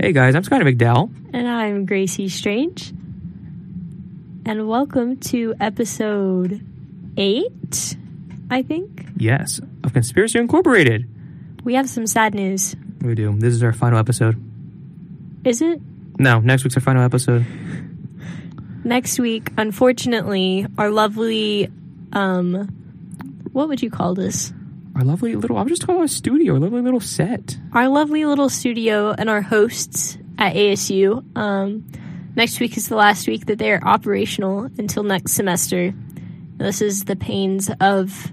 Hey guys, I'm Scotty McDowell. And I'm Gracie Strange. And welcome to episode eight, I think. Yes, of Conspiracy Incorporated. We have some sad news. We do. This is our final episode. Is it? No, next week's our final episode. Next week, unfortunately, our lovely, um, what would you call this? Our lovely little, I'm just talking about a studio, our lovely little set. Our lovely little studio and our hosts at ASU. Um, next week is the last week that they are operational until next semester. This is the pains of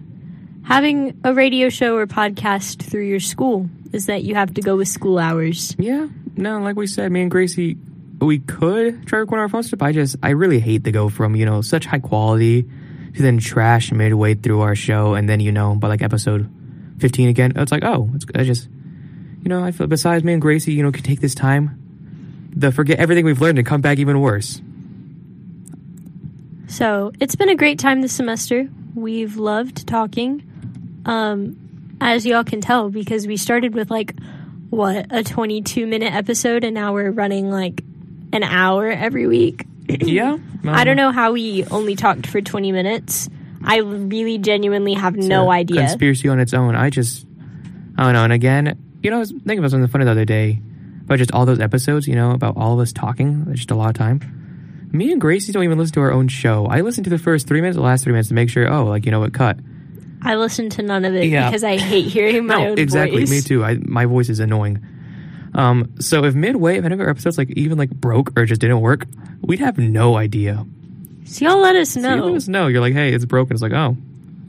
having a radio show or podcast through your school is that you have to go with school hours. Yeah, no, like we said, me and Gracie, we could try recording our phone stuff. I just, I really hate to go from, you know, such high quality to then trash midway through our show. And then, you know, by like episode 15 again, it's like, oh, it's, I just, you know, I feel besides me and Gracie, you know, could take this time to forget everything we've learned and come back even worse. So it's been a great time this semester. We've loved talking. Um, as y'all can tell, because we started with like, what, a 22 minute episode, and now we're running like an hour every week. Yeah. I don't know how we only talked for 20 minutes. I really genuinely have no idea. Conspiracy on its own. I just, I don't know. And again, you know, I was thinking about something funny the other day about just all those episodes, you know, about all of us talking. It's just a lot of time. Me and Gracie don't even listen to our own show. I listen to the first three minutes, the last three minutes to make sure, oh, like, you know what, cut. I listen to none of it Yeah. because I hate hearing my no, own exactly. voice. Exactly. Me too. I, my voice is annoying. Um, so if midway, if any of our episodes like even like broke or just didn't work, we'd have no idea. So y'all let us So know. you let us know. You're like, hey, it's broken. It's like, oh,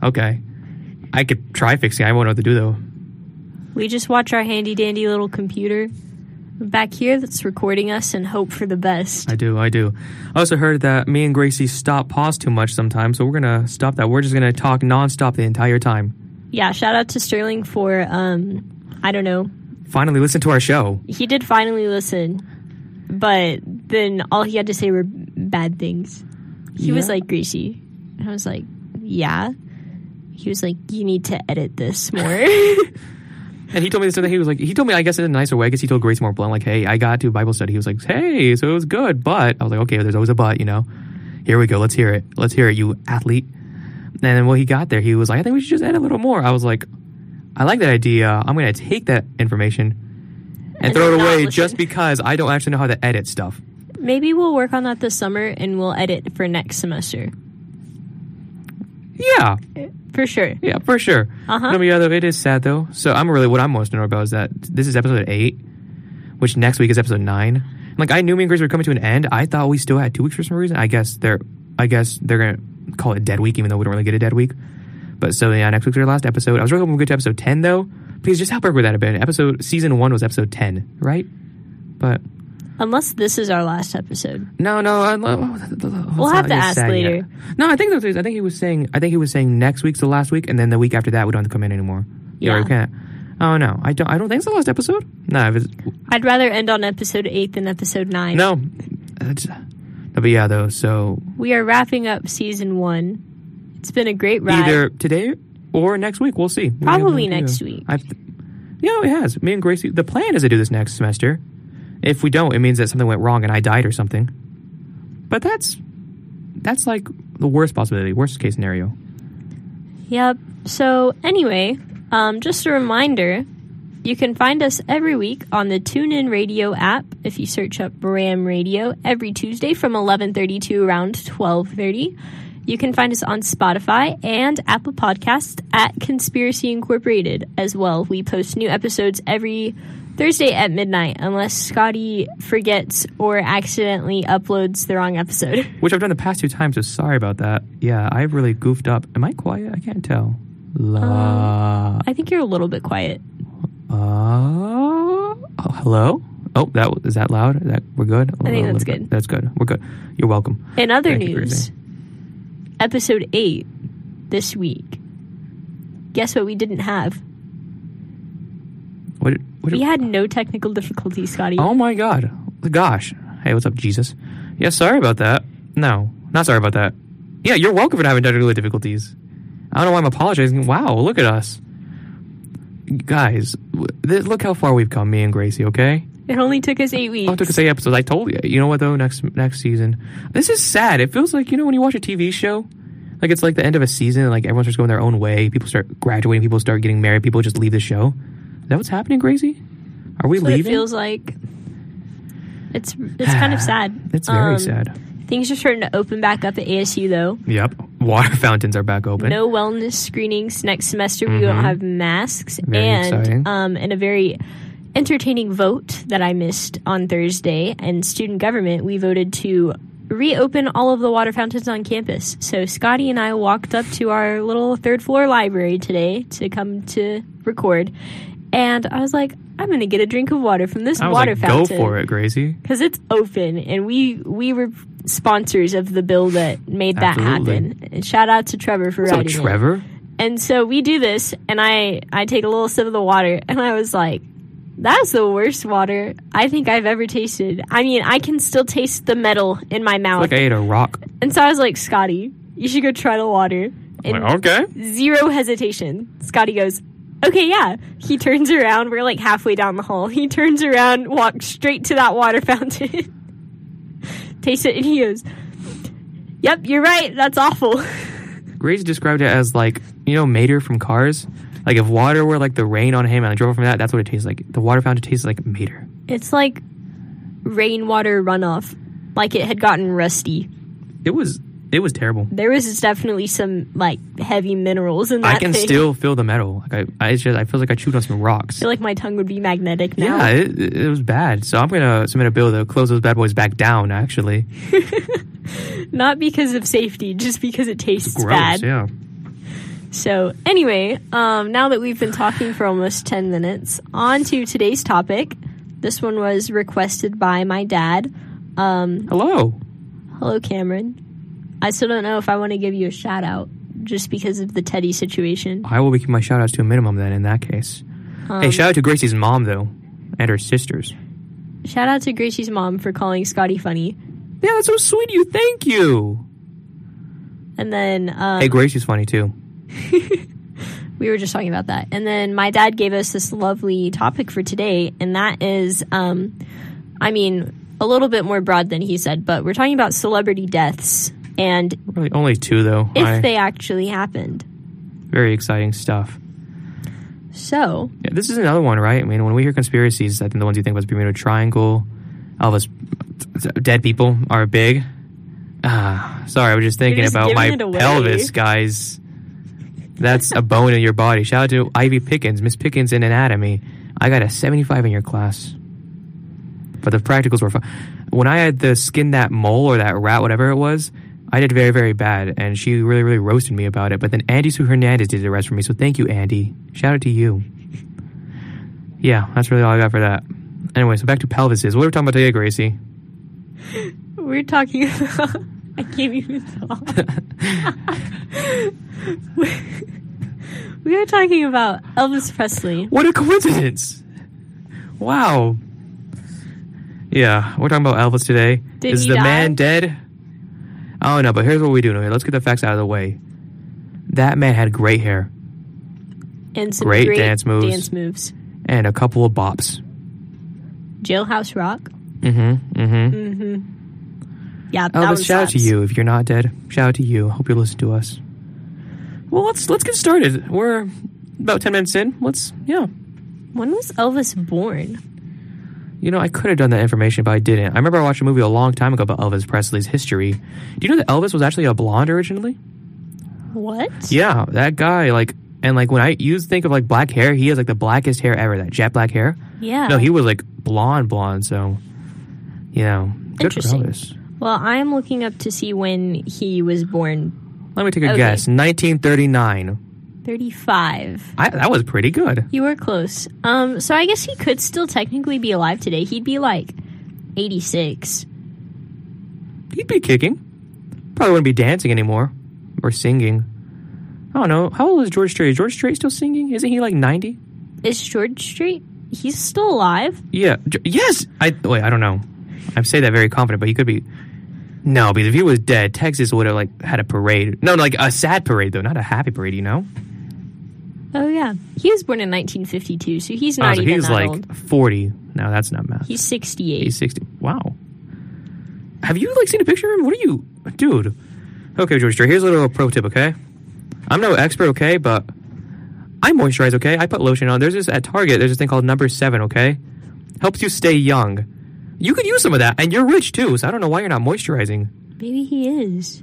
okay. I could try fixing. it. I won't know what to do though. We just watch our handy dandy little computer back here that's recording us and hope for the best. I do, I do. I also heard that me and Gracie stop pause too much sometimes, so we're gonna stop that. We're just gonna talk nonstop the entire time. Yeah, shout out to Sterling for um I don't know. Finally, listen to our show. He did finally listen, but then all he had to say were bad things. He was like greasy. And I was like, Yeah. He was like, You need to edit this more. And he told me this other. He was like, he told me, I guess in a nicer way. because he told Grace more blunt, like, hey, I got to Bible study. He was like, hey, so it was good, but I was like, okay, there's always a but, you know. Here we go. Let's hear it. Let's hear it, you athlete. And then when he got there, he was like, I think we should just add a little more. I was like, I like that idea. I'm gonna take that information and, And throw it away just because I don't actually know how to edit stuff. Maybe we'll work on that this summer and we'll edit for next semester. Yeah, For sure. yeah, for sure. Uh-huh. No, but yeah, though, it is sad though. So I'm really what I'm most annoyed about is that this is episode eight, which next week is episode nine. Like I knew me and Grace were coming to an end. I thought we still had two weeks for some reason. I guess they're, I guess they're gonna call it dead week, even though we don't really get a dead week. But so yeah, next week's our last episode. I was really hoping we get to episode ten though. Please just help her with that a bit. Episode season one was episode ten, right? But Unless this is our last episode. no, no. I, oh, We'll have to ask later. No, I think that's. I think he was saying. I think he was saying next week's the last week, and then the week after that we don't have to come in anymore. Yeah, Yeah. we can't. Oh no, I don't. I don't think it's the last episode. No, if it's, I'd rather end on episode 8 than episode 9. no. No, but yeah, though. So We are wrapping up season 1. It's been a great ride. either today or next week, we'll see. We Probably have next week. I've, yeah, it has. Me and Gracie. The plan is to do this next semester. If we don't, it means that something went wrong and I died or something. But that's that's like the worst possibility, worst case scenario. Yep. So, anyway, um, just a reminder you can find us every week on the TuneIn Radio app if you search up Ram Radio every Tuesday from 11:30 to around 12:30. You can find us on Spotify and Apple Podcasts at Conspiracy Incorporated as well. We post new episodes every Thursday at midnight unless Scotty forgets or accidentally uploads the wrong episode. Which I've done the past two times, so sorry about that. Yeah, I've really goofed up. Am I quiet? I can't tell. La. I think you're a little bit quiet. Uh, oh, hello? Oh, that is that loud? That we're good? I think Oh, that's good. That's good. We're good. You're welcome. In other Thank news, episode 8 this week. Guess what we didn't have? What? what We had no technical difficulties, Scotty. Oh my god. Gosh. Hey, what's up, Jesus? Yeah, sorry about that. No, not sorry about that. Yeah, you're welcome for having technical difficulties. I don't know why I'm apologizing. Wow, look at us. Guys, look how far we've come, me and Gracie, okay? It only took us eight weeks. Oh, it took us eight episodes. I told you. You know what though? Next next season, this is sad. It feels like you know when you watch a TV show, like it's like the end of a season. and, Like everyone starts going their own way. People start graduating. People start getting married. People just leave the show. Is that what's happening, Gracie? Are we what it feels like. It's it's kind of sad. It's very Um, sad. Things are starting to open back up at ASU though. Yep. Water fountains are back open. No wellness screenings next semester. We don't have masks, Very and exciting. um, in a very entertaining vote that I missed on Thursday and student government, we voted to reopen all of the water fountains on campus. So Scotty and I walked up to our little third floor library today to come to record, and I was like, I'm gonna get a drink of water from this I was water like, go fountain for it, Gracie. because it's open and we we were sponsors of the bill that made that Absolutely. happen and shout out to trevor for So writing it. Trevor. and so we do this and i i take a little sip of the water and i was like that's the worst water i think i've ever tasted i mean i can still taste the metal in my mouth Like I ate a rock. and so i was like scotty you should go try the water I'm and like, okay. zero hesitation. Scotty goes, Okay, yeah. He turns around. We're like halfway down the hall. He turns around, walks straight to that water fountain, tastes it, and he goes, Yep, you're right. That's awful. Gracie described it as like you know Mater from Cars. Like if water were like the rain on him and I drove from that, that's what it tastes like. The water fountain tastes like Mater. It's like rainwater runoff, like it had gotten rusty. It was it was terrible. There was definitely some like heavy minerals in that I can thing. still feel the metal. Like I, I just I feel like I chewed on some rocks. I feel like my tongue would be magnetic now. Yeah, it, it was bad. So I'm gonna submit a bill to close those bad boys back down. Actually, Not because of safety, just because it tastes gross. bad. Yeah. So, anyway, um, now that we've been talking for almost 10 minutes, on to today's topic. This one was requested by my dad. Um, Hello. hello, Cameron. I still don't know if I want to give you a shout out just because of the Teddy situation. I will be keeping my shout outs to a minimum then. In that case, Um, hey, shout out to Gracie's mom though, and her sisters. shout out to Gracie's mom for calling Scotty funny. Yeah, that's so sweet of you. Thank you. And then um, Hey, Gracie's funny too. we were just talking about that. And then my dad gave us this lovely topic for today, and that is, um, I mean, a little bit more broad than he said, but we're talking about celebrity deaths and Really, only two though. if I- they actually happened. very exciting stuff. So, Yeah, this is another one, right? I mean, when we hear conspiracies, I think the ones you think about is Bermuda Triangle, Elvis, dead people are big. Ah, sorry, I was just thinking just about my pelvis, guys. That's a bone in your body. Shout out to Ivy Pickens, Miss Pickens in anatomy. I got a 75 in your class. But the practicals were fun. When I had to skin that mole or that rat, whatever it was, I did very, very bad. And she really, really roasted me about it. But then Andy Sue Hernandez did the rest for me. So thank you, Andy. Shout out to you. Yeah, that's really all I got for that. Anyway, so back to pelvises. What are we talking about today, Gracie? we're talking about. I can't even talk. we are talking about Elvis Presley. What a coincidence! Wow. Yeah, we're talking about Elvis today. Did Is he the die? man dead? I don't know, but here's what we do. Okay, let's get the facts out of the way. That man had great hair And some Great great, dance moves. Dance moves. and a couple of bops. Jailhouse Rock. Mm-hmm. Mm-hmm. Mm-hmm. Yeah, oh, that Elvis, one shout out to you if you're not dead. Shout out to you. Hope you listen to us. Well, let's let's get started. We're about ten minutes in. Let's yeah. When was Elvis born? You know, I could have done that information, but I didn't. I remember I watched a movie a long time ago about Elvis Presley's history. Do you know that Elvis was actually a blonde originally? What? Yeah, that guy, like, and like when I you think of like black hair, he has like the blackest hair ever, that jet black hair. Yeah. No, he was like blonde, blonde. So, you know, good for Elvis. Well, I'm looking up to see when he was born. Let me take a Okay. guess. 1939. 35. I, that was pretty good. You were close. Um, so I guess he could still technically be alive today. He'd be like 86. He'd be kicking. Probably wouldn't be dancing anymore or singing. I don't know. How old is George Strait? Is George Strait still singing? Isn't he like 90? Is George Strait? He's still alive. Yeah. Yes. I wait. I don't know. I say that very confident, but he could be. No, because if he was dead, Texas would have like had a parade. No, like a sad parade though, not a happy parade. You know. Oh yeah, he was born in 1952, so he's Oh, not so even he's that like old. 40. No, that's not math. He's 68. He's 60. Wow. Have you like seen a picture of him? What are you, dude? Okay, George Strait. Here's a little pro tip. Okay, I'm no expert. Okay, but I moisturize. Okay, I put lotion on. There's this at Target. There's this thing called Number Seven. Okay, helps you stay young. You could use some of that, and you're rich too. So I don't know why you're not moisturizing. Maybe he is.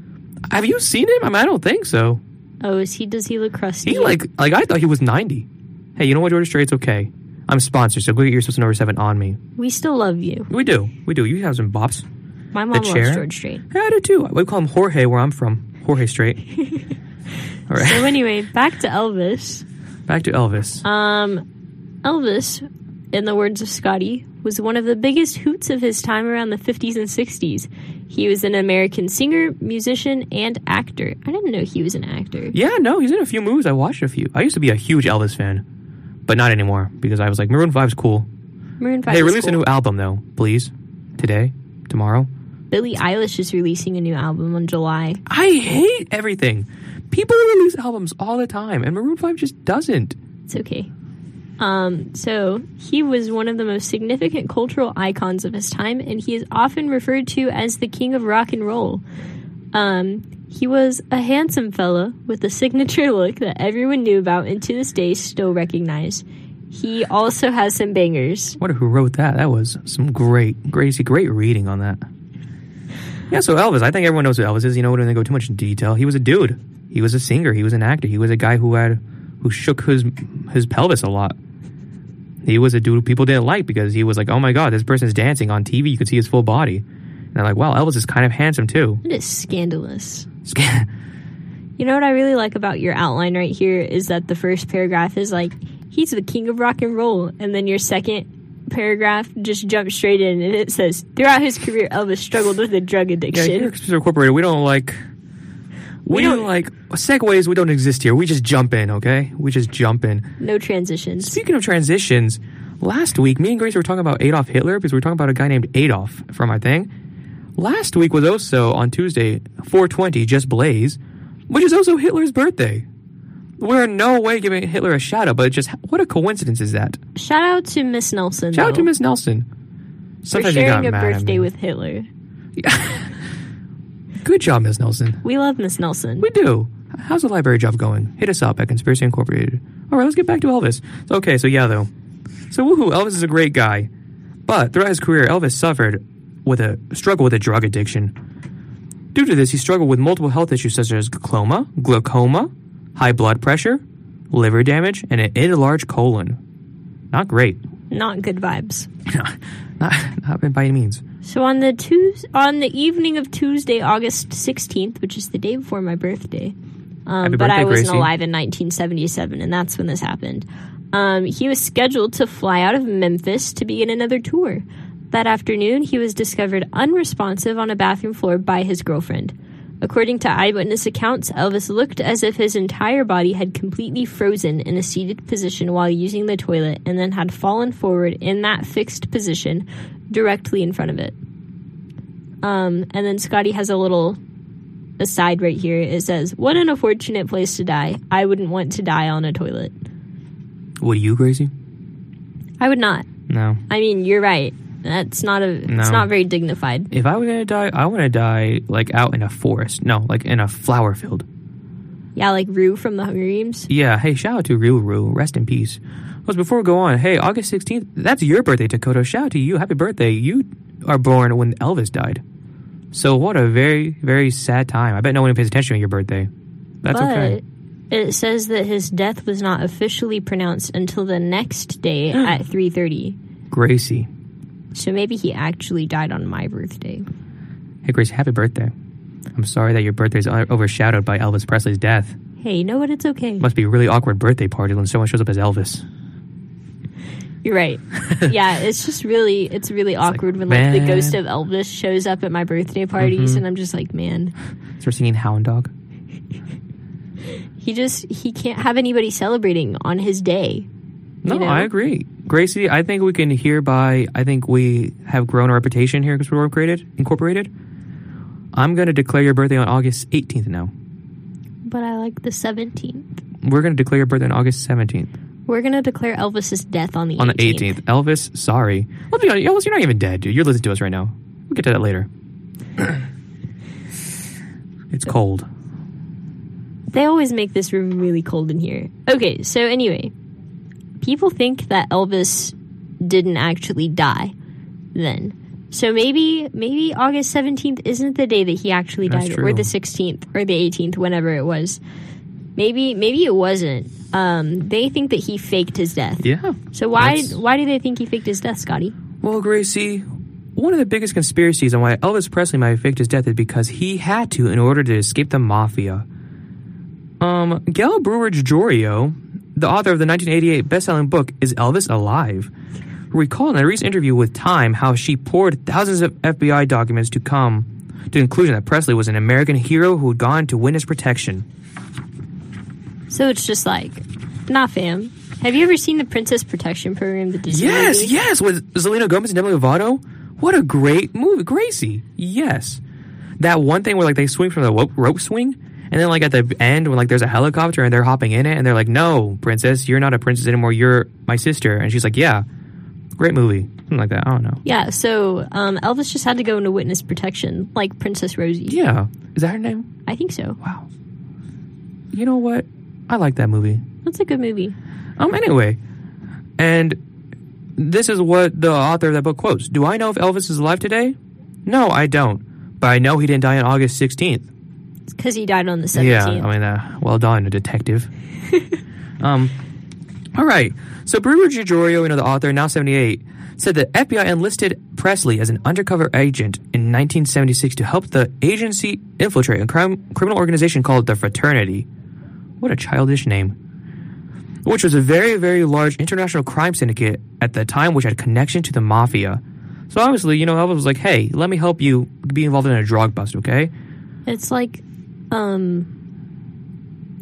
Have you seen him? I mean, I don't think so. Oh, is he? Does he look crusty? He like like I thought he was 90. Hey, you know what, George Strait? It's okay. I'm sponsored, so go get your System Number Seven on me. we still love you. We do, we do. You have some bops. My mom chair? loves George Strait. Yeah, I do too. We call him Jorge where I'm from. Jorge Strait. All right, So anyway, back to Elvis. back to Elvis. Um, Elvis, in the words of Scotty, was one of the biggest hoots of his time around the 50s and 60s. He was an American singer, musician, and actor. I didn't know he was an actor. yeah, no, he's in a few movies. I watched a few. I used to be a huge Elvis fan, but not anymore because I was like, Maroon 5's cool. Maroon 5 hey, is release a new album though, please. Today, tomorrow. Billie Eilish is releasing a new album in July. I hate everything. People release albums all the time, and Maroon 5 just doesn't. It's okay. Um, so he was one of the most significant cultural icons of his time, and he is often referred to as the king of rock and roll. Um, he was a handsome fella with a signature look that everyone knew about and to this day still recognize. He also has some bangers. I wonder who wrote that. That was some great, Gracie, great reading on that. Yeah, so Elvis, I think everyone knows who Elvis is. You know, we don't go too much detail. He was a dude. He was a singer. He was an actor. He was a guy who had, who shook his his pelvis a lot. He was a dude people didn't like because he was like, oh my god, this person's dancing on TV. You could see his full body. And they're like, wow, Elvis is kind of handsome too. It is scandalous. You know what I really like about your outline right here is that the first paragraph is like, he's the king of rock and roll. And then your second paragraph just jumps straight in and it says, throughout his career, Elvis struggled with a drug Yeah, addiction. Express Incorporated, we don't like. We, We don't don't- like segues. We don't exist here. We just jump in, okay? We just jump in. no transitions. Speaking of transitions, last week me and Grace were talking about Adolf Hitler because we were talking about a guy named Adolf from our thing. Last week was also on Tuesday, 420, just Blaze, which is also Hitler's birthday. We're in no way giving Hitler a shout out, but just what a coincidence is that? Shout out to Miss Nelson. Shout out to Miss Nelson. for Sometimes got sharing a birthday with Hitler. Good job, Miss Nelson. We love Miss Nelson. We do. How's the library job going? Hit us up at Conspiracy Incorporated. All right, let's get back to Elvis. Okay, so yeah, though. So, woohoo, Elvis is a great guy. But throughout his career, Elvis suffered with a struggle with a drug addiction. Due to this, he struggled with multiple health issues such as glaucoma, glaucoma, high blood pressure, liver damage, and an enlarged colon. Not great. Not good vibes. not, not by any means. So on the Tues on the evening of Tuesday, August sixteenth, which is the day before my birthday, um, but I wasn't Gracie. alive in 1977, and that's when this happened. Um, he was scheduled to fly out of Memphis to begin another tour. That afternoon, he was discovered unresponsive on a bathroom floor by his girlfriend. According to eyewitness accounts, Elvis looked as if his entire body had completely frozen in a seated position while using the toilet and then had fallen forward in that fixed position directly in front of it. Um, and then Scotty has a little aside right here. It says, What an unfortunate place to die. I wouldn't want to die on a toilet. Would you, Gracie? I would not. No. I mean, you're right. That's not a. No. It's not very dignified. If I was gonna die, I want to die like out in a forest. No, like in a flower field. Yeah, like Rue from the Hunger Games. Yeah. Hey, shout out to Ryu Ryu. Rest in peace. Plus, before we go on, hey, August sixteenth. That's your birthday, Dakota. Shout out to you. Happy birthday. You are born when Elvis died. So what a very very sad time. I bet no one pays attention on your birthday. That's but okay. it says that his death was not officially pronounced until the next day at 3:30. Gracie. So maybe he actually died on my birthday. Hey, Gracie. Happy birthday. I'm sorry that your birthday is overshadowed by Elvis Presley's death. Hey, you know what? It's okay. Must be a really awkward birthday party when someone shows up as Elvis. You're right. yeah, it's just really it's really awkward when like the ghost of Elvis shows up at my birthday parties Mhm. and I'm just like, man, Start singing Hound Dog. he just he can't have anybody celebrating on his day. No, you know? I agree. Gracie, I think we can hereby, I think we have grown a reputation here because we're incorporated. incorporated. I'm going to declare your birthday on August 18th now. But I like the 17th. we're going to declare your birthday on August 17th. We're gonna declare Elvis's death on the On the 18th. 18th. Elvis, sorry. Let's be honest, Elvis, you're not even dead, dude. You're listening to us right now. We'll get to that later. it's cold. They always make this room really cold in here. Okay, so anyway, people think that Elvis didn't actually die then. So maybe maybe August 17th isn't the day that he actually died or the 16th or the 18th whenever it was. Maybe maybe it wasn't. Um, they think that he faked his death. Yeah. So why That's- why do they think he faked his death, Scotty? Well, Gracie, one of the biggest conspiracies on why Elvis Presley might have faked his death is because he had to in order to escape the mafia. Um, Gail Brewer Giorgio, the author of the 1988 best-selling book "Is Elvis Alive?" Recalled in a recent interview with Time how she poured thousands of FBI documents to come to the conclusion that Presley was an American hero who had gone to witness protection. So it's just like, nah, fam. Have you ever seen the Princess Protection Program? The Disney Yes, movie? yes, with Selena Gomez and Demi Lovato. What a great movie, Gracie. Yes, that one thing where like they swing from the rope, rope swing, and then like at the end when like there's a helicopter and they're hopping in it, and they're like, "No, princess, you're not a princess anymore. You're my sister." And she's like, "Yeah, great movie, something like that." I don't know. Yeah, so um, Elvis just had to go into witness protection, like Princess Rosie. Yeah, is that her name? I think so. Wow. You know what? I like that movie. That's a good movie. Um, anyway, and this is what the author of that book quotes. Do I know if Elvis is alive today? No, I don't. But I know he didn't die on August 16th. It's because he died on the 17th. Yeah, I mean, uh, well done, a detective. um, all right. So Brewer Giorgio, you know, the author, now 78, said that FBI enlisted Presley as an undercover agent in 1976 to help the agency infiltrate a crime, criminal organization called the Fraternity. What a childish name. Which was a very, very large international crime syndicate at the time, which had connection to the mafia. So obviously, you know, Elvis was like, "Hey, let me help you be involved in a drug bust, okay?" It's like, um,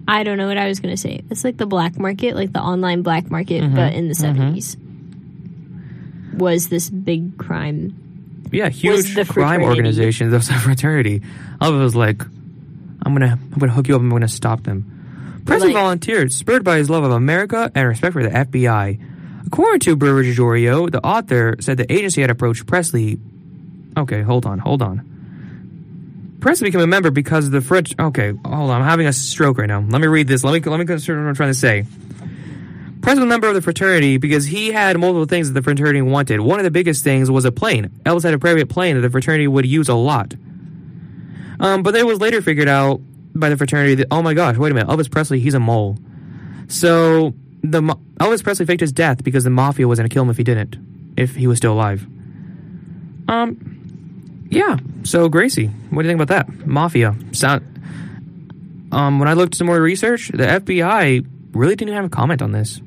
I don't know what I was going to say. It's like the black market, like the online black market, Mm-hmm. but in the 70s. Was this big crime. Yeah, huge crime organization, the fraternity. Elvis was like, "I'm gonna, I'm gonna hook you up. And I'm gonna stop them." Presley Like- volunteered, spurred by his love of America and respect for the FBI. According to Brewer Giorgio, the author said the agency had approached Presley. Okay, hold on, hold on. Presley became a member because the French. Okay, hold on, I'm having a stroke right now. Let me read this. Let me let me consider what I'm trying to say. Presley was a member of the fraternity because he had multiple things that the fraternity wanted. One of the biggest things was a plane. Elvis had a private plane that the fraternity would use a lot. Um, but it was later figured out by the fraternity that, oh my gosh, wait a minute, Elvis Presley, he's a mole. So the Elvis Presley faked his death because the mafia was going to kill him if he didn't, if he was still alive. Um, yeah. So Gracie, what do you think about that? Mafia. Sound. Um, when I looked some more research, the FBI really didn't have a comment on this.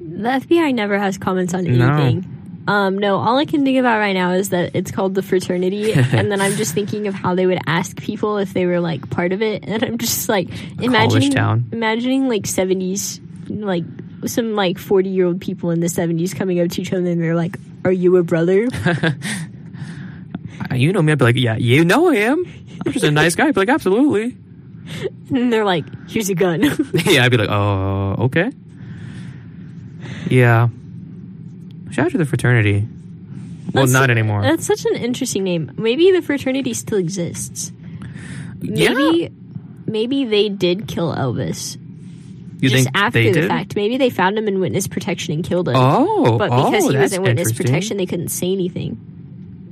The FBI never has comments on No. anything. Um, no, all I can think about right now is that it's called the fraternity, and then I'm just thinking of how they would ask people if they were like part of it, and I'm just like imagining, imagining like 70s, like some like 40 year old people in the 70s coming up to each other and they're like, "Are you a brother?" Uh, You know me, I'd be like, yeah, you know I am. I'm just a nice guy. I'd be like, absolutely. and they're like, "Here's a gun." yeah, I'd be like, oh, okay. Yeah. Shout out to the fraternity. Well, That's- not anymore. That's such an interesting name. Maybe the fraternity still exists. yeah. Maybe, maybe they did kill Elvis. You just think after they the did? fact. Maybe they found him in witness protection and killed him. Oh, but oh, because he was in witness protection, they couldn't say anything.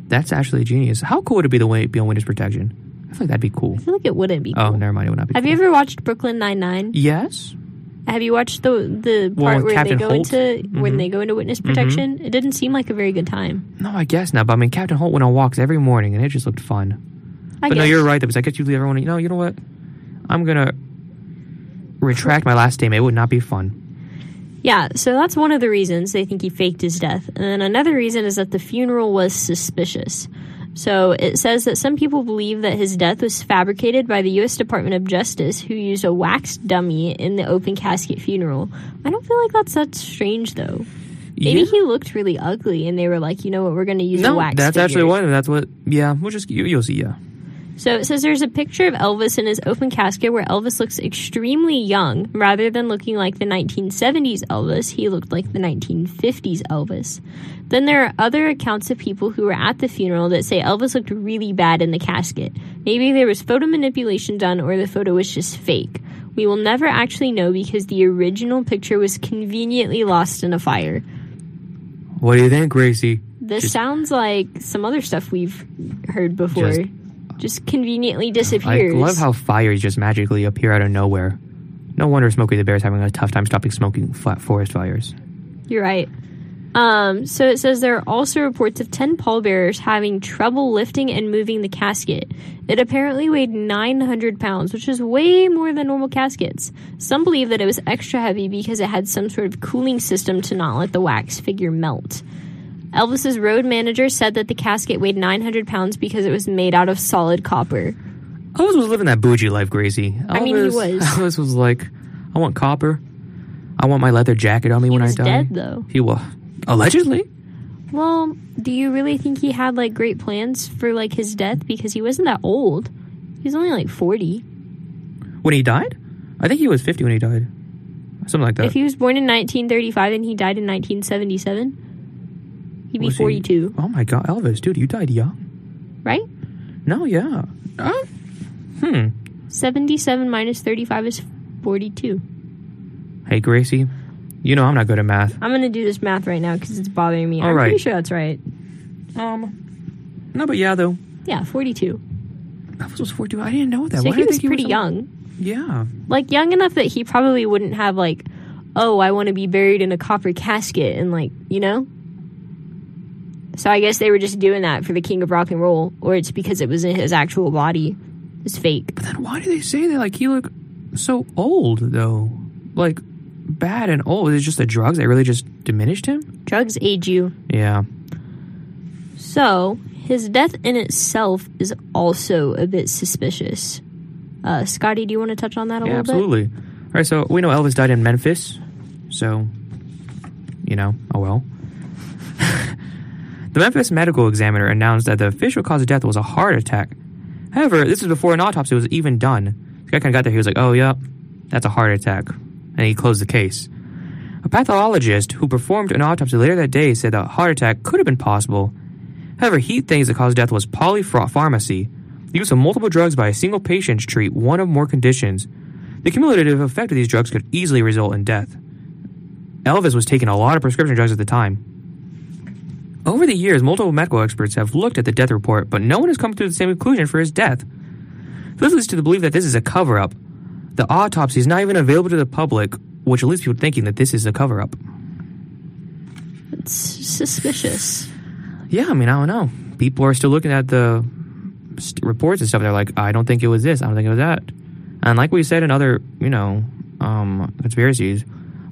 That's actually genius. How cool would it be to wait, be on witness protection? I feel like that'd be cool. I feel like it wouldn't be. Oh, cool. never mind. It would not be. Have cool. you ever watched Brooklyn Nine Nine? Yes. Have you watched the the Well, part where Captain they go Holt? into when Mhm. they go into witness protection? It didn't seem like a very good time. No, I guess not. But I mean, Captain Holt went on walks every morning, and it just looked fun. I but guess. no, you're right. Because I guess you leave everyone. You know, you know what? I'm gonna retract my last statement. It would not be fun. Yeah, so that's one of the reasons they think he faked his death. And then another reason is that the funeral was suspicious. So it says that some people believe that his death was fabricated by the U.S. Department of Justice, who used a wax dummy in the open casket funeral. I don't feel like that's that strange, though. Maybe Yeah. he looked really ugly, and they were like, you know what, we're going to use a No, wax. that's actually figure. one. That's what. Yeah, we'll just you, you'll see. Yeah. So it says there's a picture of Elvis in his open casket where Elvis looks extremely young. Rather than looking like the 1970s Elvis, he looked like the 1950s Elvis. Then there are other accounts of people who were at the funeral that say Elvis looked really bad in the casket. Maybe there was photo manipulation done or the photo was just fake. We will never actually know because the original picture was conveniently lost in a fire. What do you think, Gracie? This Just- sounds like some other stuff we've heard before. Just- Just, conveniently disappears. I love how fires just magically appear out of nowhere. No wonder Smokey the Bear is having a tough time stopping smoking flat forest fires. You're right. Um, so it says there are also reports of 10 pallbearers having trouble lifting and moving the casket. It apparently weighed 900 pounds, which is way more than normal caskets. Some believe that it was extra heavy because it had some sort of cooling system to not let the wax figure melt. Elvis's road manager said that the casket weighed 900 pounds because it was made out of solid copper. Elvis was living that bougie life, Gracie. Elvis, I mean, he was. Elvis was like, I want copper. I want my leather jacket on me He when I die. dead, though. He was allegedly. Well, do you really think he had like great plans for like his death because he wasn't that old? He was only like 40. When he died, I think he was fifty when he died, something like that. If he was born in 1935 and he died in 1977, he'd be Was he- 42, oh my God, Elvis, dude, you died young. right? No, yeah. Hmm. 77 minus 35 is 42. Hey, Gracie, you know I'm not good at math. I'm going to do this math right now because it's bothering me. All I'm right. pretty sure that's right. Um, no, but yeah, though. Yeah, 42. Elvis was 42. I didn't know that. So Why he was think pretty so- young. Yeah. Like, young enough that he probably wouldn't have, like, oh, I want to be buried in a copper casket and, like, you know? So I guess they were just doing that for the king of rock and roll, or it's because it was in his actual body. It's fake. But then why do they say that? Like, he looked so old, though. Like, bad and old. Is it just the drugs that really just diminished him? Drugs age you. Yeah. So, his death in itself is also a bit suspicious. Uh, Scotty, do you want to touch on that a Yeah, little absolutely. All right, so we know Elvis died in Memphis. So, you know, oh well. the Memphis medical examiner announced that the official cause of death was a heart attack. However, this was before an autopsy was even done. This guy kind of got there. He was like, oh, yeah, that's a heart attack. And he closed the case. A pathologist who performed an autopsy later that day said that a heart attack could have been possible. However, he thinks the cause of death was polypharmacy, the use of multiple drugs by a single patient to treat one or more conditions. The cumulative effect of these drugs could easily result in death. Elvis was taking a lot of prescription drugs at the time. Over the years, multiple medical experts have looked at the death report, but no one has come to the same conclusion for his death. This leads to the belief that this is a cover up. The autopsy is not even available to the public, which leads people thinking that this is a cover up. It's suspicious. Yeah, I mean, I don't know. People are still looking at the st- reports and stuff. They're like, I don't think it was this. I don't think it was that. And like we said in other, you know, um, conspiracies,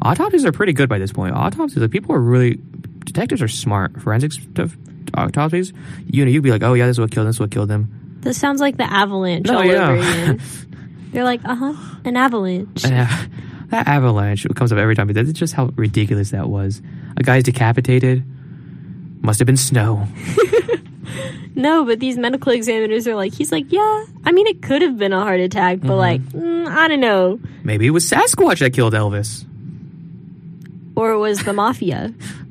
autopsies are pretty good by this point. Autopsies, like people are really, detectives are smart. Forensics stuff, autopsies, you know, you'd be like, oh yeah, this is what killed him. This is what killed him. This sounds like the avalanche No, all yeah. over again. They're like, uh huh, an avalanche. Uh, that avalanche comes up every time. But that's just how ridiculous that was. A guy's decapitated. Must have been snow. No, but these medical examiners are like, he's like, yeah, I mean, it could have been a heart attack, Mm-hmm. but like, mm, I don't know. Maybe it was Sasquatch that killed Elvis. Or it was the mafia.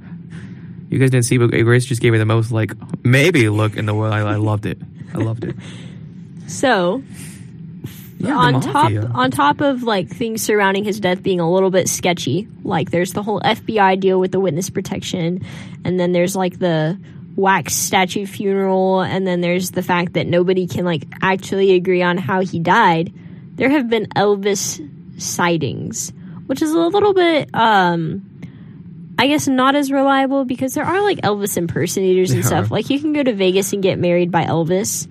You guys didn't see, but Grace just gave me the most like maybe look in the world. I, I loved it. I loved it. So, Yeah, on top on top of like things surrounding his death being a little bit sketchy, like there's the whole FBI deal with the witness protection, and then there's like the wax statue funeral, and then there's the fact that nobody can like actually agree on how he died. There have been Elvis sightings, which is a little bit um I guess not as reliable because there are like Elvis impersonators and stuff. Like you can go to Vegas and get married by Elvis.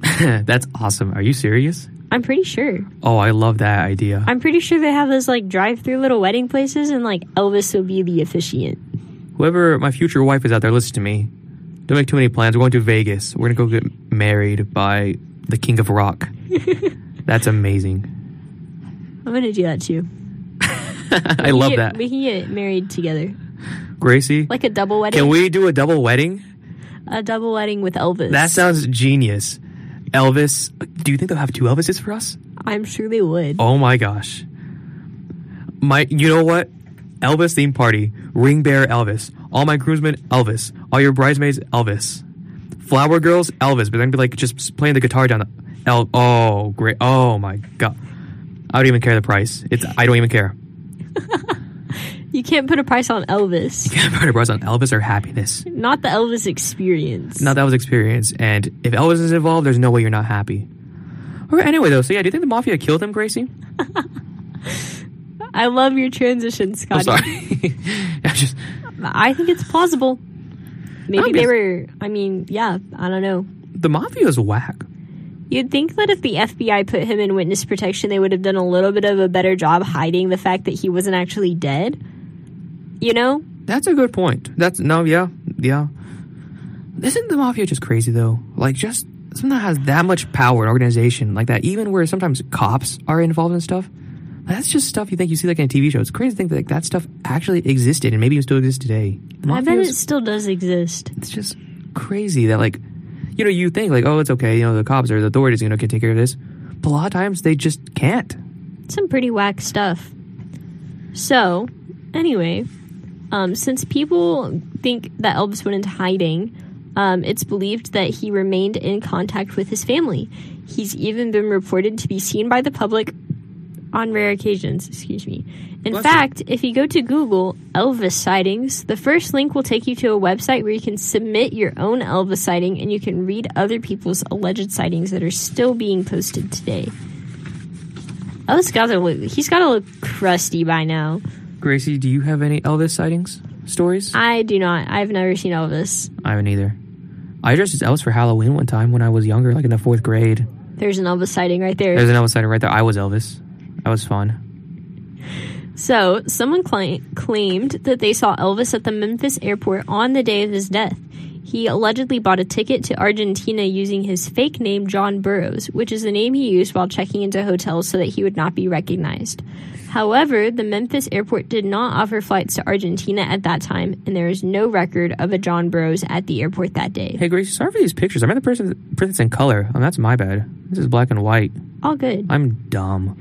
That's awesome. Are you serious? I'm pretty sure. Oh, I love that idea. I'm pretty sure they have those like drive-through little wedding places, and like Elvis will be the officiant. Whoever my future wife is out there, listen to me. Don't make too many plans. We're going to Vegas. We're gonna go get married by the King of Rock. That's amazing. I'm gonna do that too. I love that. We can get married together, Gracie, like a double wedding. can we do a double wedding? a double wedding with Elvis. That sounds genius. Elvis. Do you think they'll have two Elvises for us? I'm sure they would. Oh my gosh. My, you know what? Elvis theme party. Ring bearer Elvis. All my groomsmen Elvis. All your bridesmaids Elvis. Flower girls Elvis. But then be like just playing the guitar down the El. Oh great. Oh my god. I don't even care the price. It's I don't even care. You can't put a price on Elvis. You can't put a price on Elvis or happiness. Not the Elvis experience. Not that was experience. And if Elvis is involved, there's no way you're not happy. Or anyway though, so yeah, do you think the mafia killed him, Gracie? I love your transition, I'm sorry. I just I think it's plausible. Maybe they were. I mean, yeah, I don't know. the mafia is whack. You'd think that if the FBI put him in witness protection, they would have done a little bit of a better job hiding the fact that he wasn't actually dead. You know? That's a good point. That's no, yeah, yeah. Isn't the mafia just crazy though? Like just something that has that much power and organization like that, even where sometimes cops are involved in stuff. That's just stuff you think you see like in a TV show. It's crazy to think that like, that stuff actually existed and maybe it still exists today. I bet it still does exist. it's just crazy that like you know you think like oh it's okay you know the cops or the authorities you know can take care of this, but a lot of times they just can't. Some pretty whack stuff. So, anyway, um, since people think that Elvis went into hiding, um, it's believed that he remained in contact with his family. He's even been reported to be seen by the public on rare occasions. Excuse me. In Bless you. fact, if you go to Google Elvis sightings, the first link will take you to a website where you can submit your own Elvis sighting and you can read other people's alleged sightings that are still being posted today. Elvis got to look, he's got to look crusty by now. Gracie, do you have any Elvis sightings stories? I do not. I've never seen Elvis. I haven't either. I dressed as Elvis for Halloween one time when I was younger, like in the fourth grade. There's an Elvis sighting right there. There's an Elvis sighting right there. I was Elvis. That was fun. So, someone cla- claimed that they saw Elvis at the Memphis airport on the day of his death. He allegedly bought a ticket to Argentina using his fake name John Burroughs, which is the name he used while checking into hotels so that he would not be recognized. However, the Memphis airport did not offer flights to Argentina at that time, and there is no record of a John Burroughs at the airport that day. Hey, Gracie, sorry for these pictures. I'm in the person person's in color. Oh, that's my bad. This is black and white. All good. I'm dumb.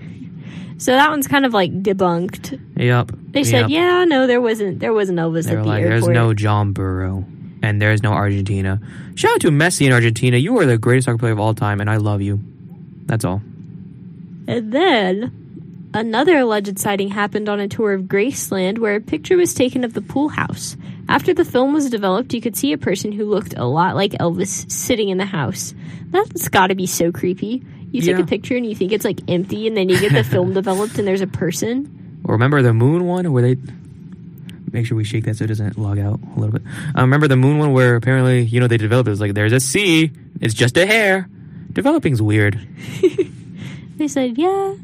So that one's kind of like debunked. Yep. They said, "Yeah, no, there wasn't. There wasn't Elvis They at the like, airport." there's no John Burrow. And there's no Argentina. Shout out to Messi in Argentina. You are the greatest soccer player of all time, and I love you. That's all. And then another alleged sighting happened on a tour of Graceland where a picture was taken of the pool house. After the film was developed, you could see a person who looked a lot like Elvis sitting in the house. That's got to be so creepy. You take Yeah. a picture and you think it's like empty, and then you get the film developed and there's a person. Or remember the moon one where they make sure we shake that so it doesn't log out a little bit. Uh, remember the moon one where apparently you know they developed it was like there's a C, it's just a hair. Developing's weird. They said, yeah.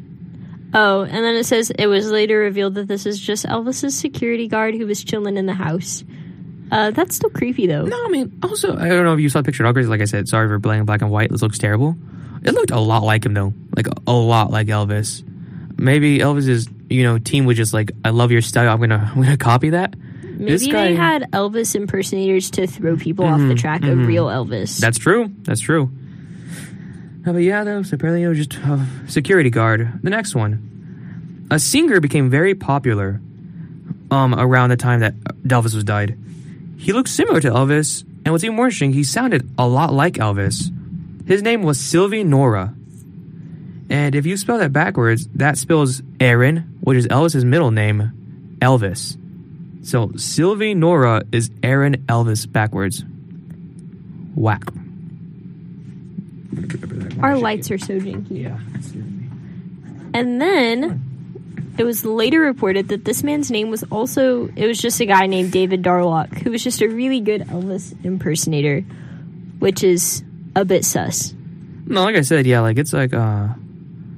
Oh, and then it says it was later revealed that this is just Elvis's security guard who was chilling in the house. Uh, that's still creepy though. No, I mean also I don't know if you saw the picture. Gracie. Like I said, sorry for playing black and white. This looks terrible. It looked a lot like him though, like a, lot like Elvis. Maybe Elvis's you know team was just like, I love your style. I'm gonna I'm gonna copy that. Maybe guy- they had Elvis impersonators to throw people off the track of real Elvis. That's true. That's true. Uh, but yeah, though, so apparently it was just a security guard. The next one. A singer became very popular um, around the time that Elvis was died. He looked similar to Elvis, and what's even more interesting, he sounded a lot like Elvis. His name was Sivle Nora. And if you spell that backwards, that spells Aaron, which is Elvis's middle name, Elvis. So Sivle Nora is Aaron Elvis backwards. Whack. Our lights are so janky. Yeah. And then it was later reported that this man's name was also it was just a guy named David Darlock who was just a really good Elvis impersonator, which is a bit sus. No, like I said, yeah, like it's like, uh,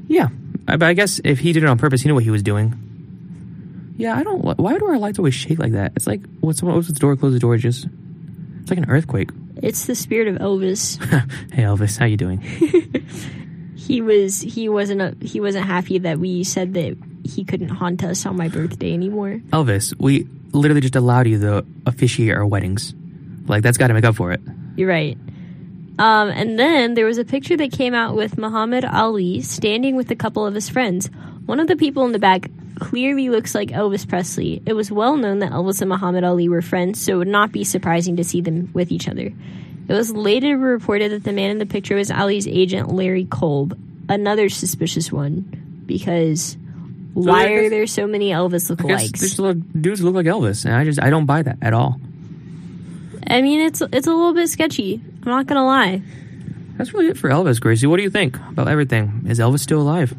yeah. I, but I guess if he did it on purpose, he knew what he was doing. Yeah, I don't. Why do our lights always shake like that? It's like when someone opens the door, closes the door, just it's like an earthquake. It's the spirit of Elvis. hey Elvis, how you doing? he was he wasn't a, he wasn't happy that we said that he couldn't haunt us on my birthday anymore. Elvis, we literally just allowed you to officiate our weddings. Like that's got to make up for it. You're right. Um, and then there was a picture that came out with Muhammad Ali standing with a couple of his friends. One of the people in the back clearly looks like Elvis Presley. It was well known that Elvis and Muhammad Ali were friends, so it would not be surprising to see them with each other. It was later reported that the man in the picture was Ali's agent, Larry Kolb, another suspicious one, because why are there so many Elvis lookalikes? there's little dudes look like Elvis, and I just I don't buy that at all. I mean, it's it's a little bit sketchy. I'm not gonna lie. That's really it for Elvis, Gracie. What do you think about everything? Is Elvis still alive?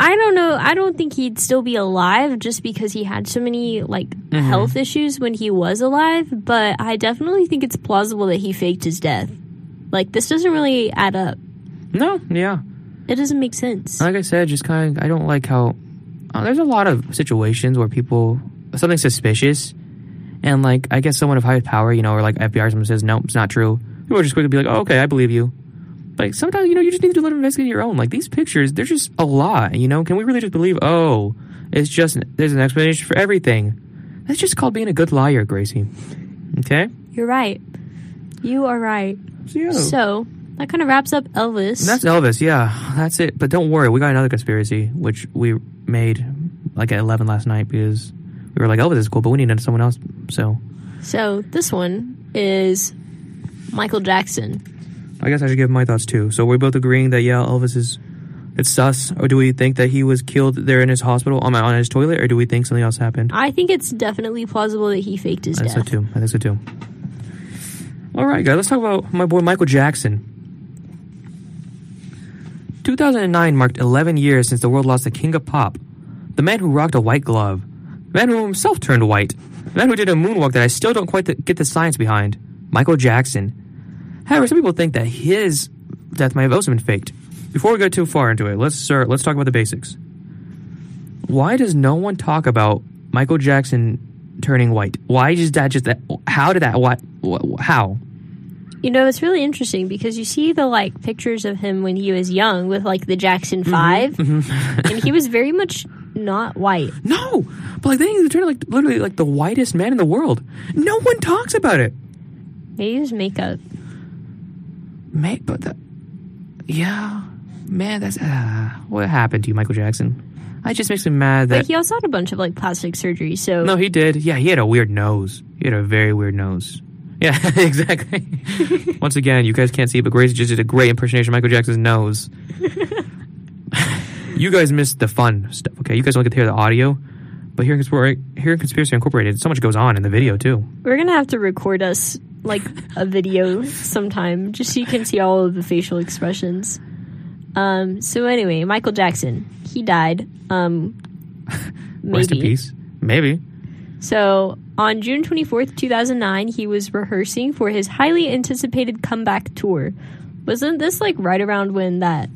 I don't know. I don't think he'd still be alive just because he had so many like health issues when he was alive. But I definitely think it's plausible that he faked his death. Like this doesn't really add up. No, yeah. It doesn't make sense. Like I said, just kind of I don't like how uh, there's a lot of situations where people something suspicious, and like I guess someone of high power, you know, or like FBI, or someone says no, it's not true. People are just quickly be like, oh, okay, I believe you. Like sometimes you know you just need to do a little investigation your own. Like these pictures, they're just a lot. You know, can we really just believe? Oh, it's just there's an explanation for everything. That's just called being a good liar, Gracie. Okay. You're right. You are right. So, yeah. So that kind of wraps up Elvis. That's Elvis, yeah. That's it. But don't worry, we got another conspiracy, which we made like at 11 last night because we were like, oh, Elvis is cool, but we need someone else. So so this one is Michael Jackson. I guess I should give my thoughts too. So we're both agreeing that, yeah, Elvis is. It's sus, or do we think that he was killed there in his hospital on, on his toilet, or do we think something else happened? I think it's definitely plausible that he faked his I think so death. too. I think so too. All right, guys, let's talk about my boy Michael Jackson. 2009 marked 11 years since the world lost the king of pop, the man who rocked a white glove, man who himself turned white, man who did a moonwalk that I still don't quite th- get the science behind, Michael Jackson. However, some people think that his death might have also been faked. Before we go too far into it, let's start, let's talk about the basics. Why does no one talk about Michael Jackson turning white? Why is that just that? How did that? What? How? You know, it's really interesting because you see the like pictures of him when he was young with like the Jackson mm-hmm. 5 mm-hmm. and he was very much not white. No, but like then he turned like literally like the whitest man in the world. No one talks about it. It was makeup. Make, but the, yeah, man, that's uh, what happened to you, Michael Jackson. It just makes me mad But that he also had a bunch of like plastic surgery, so no, he did. Yeah, he had a weird nose. He had a very weird nose. Yeah, exactly. Once again, you guys can't see, but Grace just did a great impersonation of Michael Jackson's nose. you guys missed the fun stuff. Okay, you guys don't get to hear the audio, but here in Conspiracy, here in Conspiracy Incorporated, so much goes on in the video too. we're gonna have to record us like a video sometime just so you can see all of the facial expressions. Um. So anyway, Michael Jackson, he died. Um. Maybe. Rest in peace. Maybe. So on June 24th, 2009, he was rehearsing for his highly anticipated comeback tour. Wasn't this like right around when that?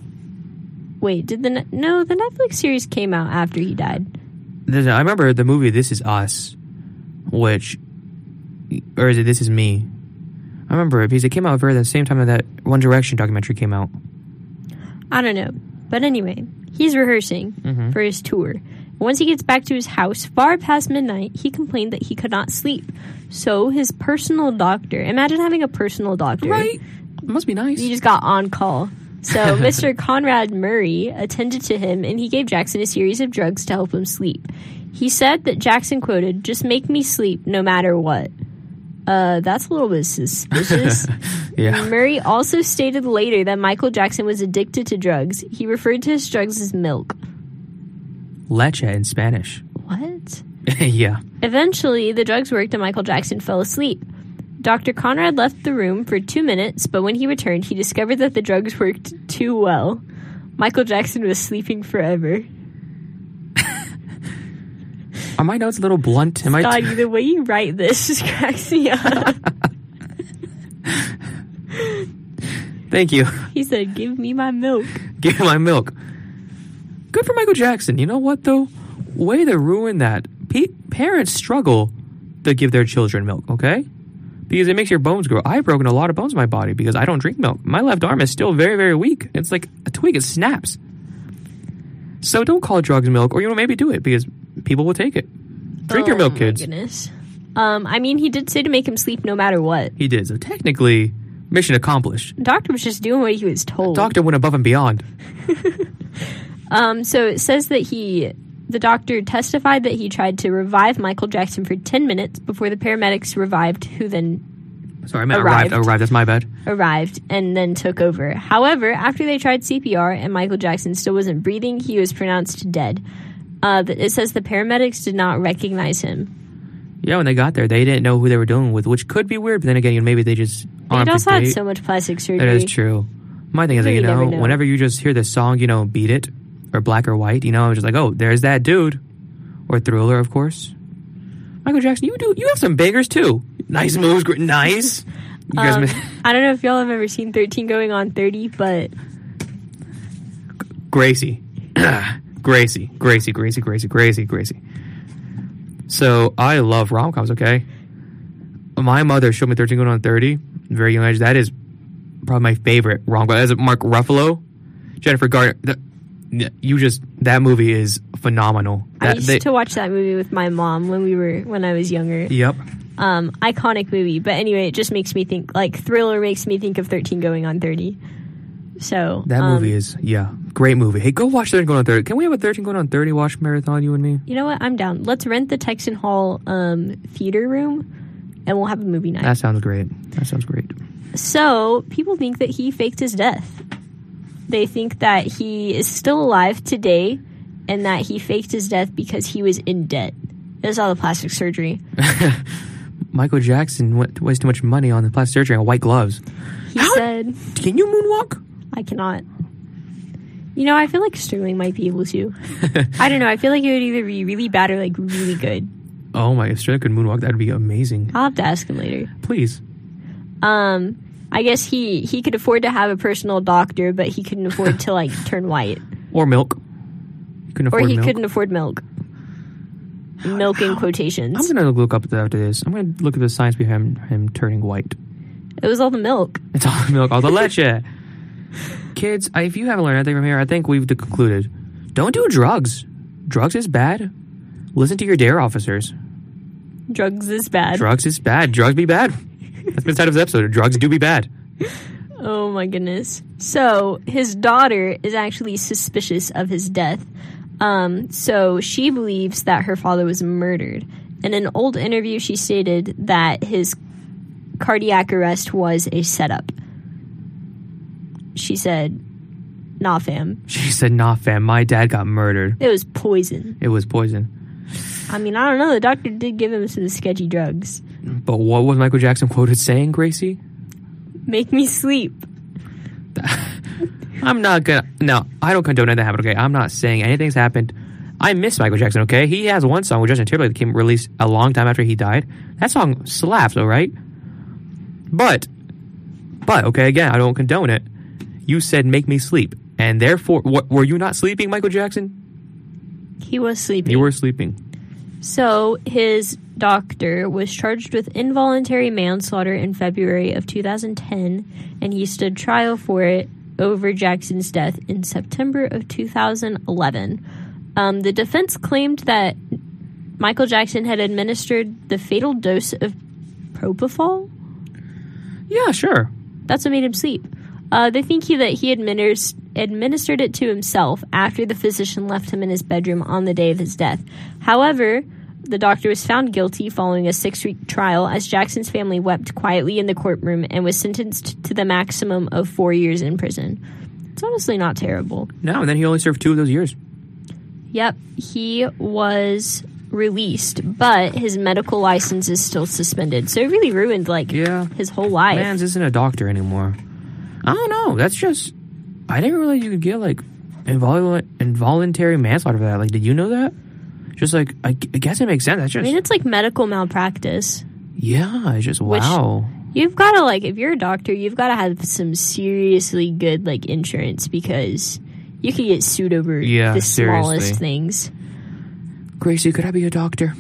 Wait, did the Ne- no the Netflix series came out after he died? I remember the movie This Is Us, which, or is it This Is Me? I remember it because it came out around the same time that that One Direction documentary came out. I don't know, but anyway, he's rehearsing Mm-hmm. for his tour. Once he gets back to his house, far past midnight, he complained that he could not sleep. So his personal doctor, imagine having a personal doctor. Right? Must be nice. He just got on call. So Mr. Conrad Murray attended to him and he gave Jackson a series of drugs to help him sleep. He said that Jackson quoted, "Just make me sleep no matter what." Uh, that's a little bit suspicious. yeah. Murray also stated later that Michael Jackson was addicted to drugs. He referred to his drugs as milk. Leche in Spanish. What? yeah. Eventually, the drugs worked and Michael Jackson fell asleep. Dr. Conrad left the room for two minutes, but when he returned, he discovered that the drugs worked too well. Michael Jackson was sleeping forever. Are my notes a little blunt? Am I? God, the way you write this just cracks me up. Thank you. he said, Give me my milk. Give me my milk. Good for Michael Jackson. You know what though? Way to ruin that. Pe- parents struggle to give their children milk. Okay, because it makes your bones grow. I've broken a lot of bones in my body because I don't drink milk. My left arm is still very, very weak. It's like a twig; it snaps. So don't call drugs milk, or you know maybe do it because people will take it. Drink your Oh, milk, my kids. goodness. Um, I mean, he did say to make him sleep no matter what. He did. So technically, Mission accomplished. Doctor was just doing what he was told. Doctor went above and beyond. Um, so it says that he, the doctor testified that he tried to revive Michael Jackson for 10 minutes before the paramedics revived, who then Sorry, I meant arrived. Arrived. Arrived. That's my bad. arrived and then took over. However, after they tried CPR and Michael Jackson still wasn't breathing, he was pronounced dead. Uh, it says the paramedics did not recognize him. Yeah, when they got there, they didn't know who they were dealing with, which could be weird. But then again, you know, maybe they just He on also had so much plastic surgery. That is true. My thing is, like, you know, know. whenever you just hear this song, you know, beat it or black or white, you know, I was just like, oh, there's that dude, or Thriller, of course. Michael Jackson, you do, you have some bangers too. Nice moves, gr- nice. You guys, Um, I don't know if y'all have ever seen 13 going on 30, but Gracie, Gracie, Gracie, Gracie, Gracie, Gracie, Gracie. So I love rom coms. Okay, my mother showed me Thirteen Going on Thirty. Very young age. That is probably my favorite rom com. As Mark Ruffalo, Jennifer Garner. The, you just that movie is phenomenal. I used they- to watch that movie with my mom when we were when I was younger. Yep. Um, iconic movie, but anyway, it just makes me think like Thriller makes me think of 13 going on 30. So That um, movie is yeah, great movie. Hey, go watch Thirteen Going on Thirty. Can we have a Thirteen Going on Thirty watch marathon? You and me. You know what? I'm down. Let's rent the Texan Hall um, theater room, and we'll have a movie night. That sounds great. That sounds great. So people think that he faked his death. They think that he is still alive today, and that he faked his death because he was in debt. That's all the plastic surgery. Michael Jackson went to waste too much money on the plastic surgery and white gloves. He How- said, Can you moonwalk? "I cannot." You know, I feel like Sterling might be able to. I don't know. I feel like it would either be really bad or like really good. Oh my, if Sterling could moonwalk, that'd be amazing. I'll have to ask him later. Please. Um, I guess he he could afford to have a personal doctor, but he couldn't afford to like turn white, Or milk. Couldn't or he milk. couldn't afford milk. Milk in quotations. I'm gonna look up after this. I'm gonna look at the science behind him, him turning white. It was all the milk. It's all the milk, all the leche. Kids, if you haven't learned anything from here, I think we've concluded. Don't do drugs. Drugs is bad. Listen to your dare officers. Drugs is bad. Drugs is bad. Drugs be bad. That's been said of this episode. Drugs do be bad. Oh my goodness. So his daughter is actually suspicious of his death. Um, so she believes that her father was murdered. In an old interview, she stated that his cardiac arrest was a setup. She said, "Nah, fam, She said, "Nah, fam. My dad got murdered. it was poison." It was poison." I mean, I don't know. The doctor did give him some sketchy drugs. But what was Michael Jackson quoted saying, Gracie? Make me sleep. I'm not gonna. No, I don't condone that habit. Okay, I'm not saying anything's happened. I miss Michael Jackson. Okay, he has one song with Justin Timberlake that came released a long time after he died. That song slaps. All right, but but okay, again, I don't condone it. You said make me sleep, and therefore, what, were you not sleeping, Michael Jackson? He was sleeping. You were sleeping. So his doctor was charged with involuntary manslaughter in February of 2010, and he stood trial for it over Jackson's death in September of 2011. Um, the defense claimed that Michael Jackson had administered the fatal dose of propofol. Yeah, sure. That's what made him sleep. Uh, they think he, that he administ- administered it to himself after the physician left him in his bedroom on the day of his death. However, the doctor was found guilty following a six week trial as Jackson's family wept quietly in the courtroom and was sentenced to the maximum of four years in prison. It's honestly not terrible. No, and then he only served two of those years. Yep, he was released, but his medical license is still suspended. So it really ruined like Yeah. his whole life. Mans isn't a doctor anymore. I don't know. That's just. I didn't realize you could get like invol- involuntary manslaughter for that. Like, did you know that? Just like I, I guess it makes sense. That's I just mean, it's like medical malpractice. yeah. It's just Which- wow. You've got to like, if you're a doctor, you've got to have some seriously good like insurance because you could get sued over Yeah, the smallest things. Gracie, could I be a doctor?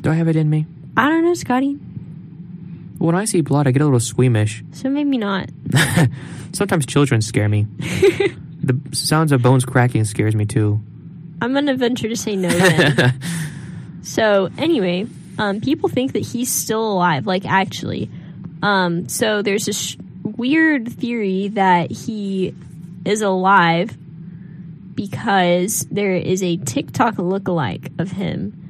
Do I have it in me? I don't know, Scotty. When I see blood, I get a little squeamish. So maybe not. Sometimes children scare me. the sounds of bones cracking scares me too. I'm gonna venture to say no then. so anyway, um, people think that he's still alive. Like actually, um, so there's this sh- weird theory that he is alive because there is a TikTok lookalike of him.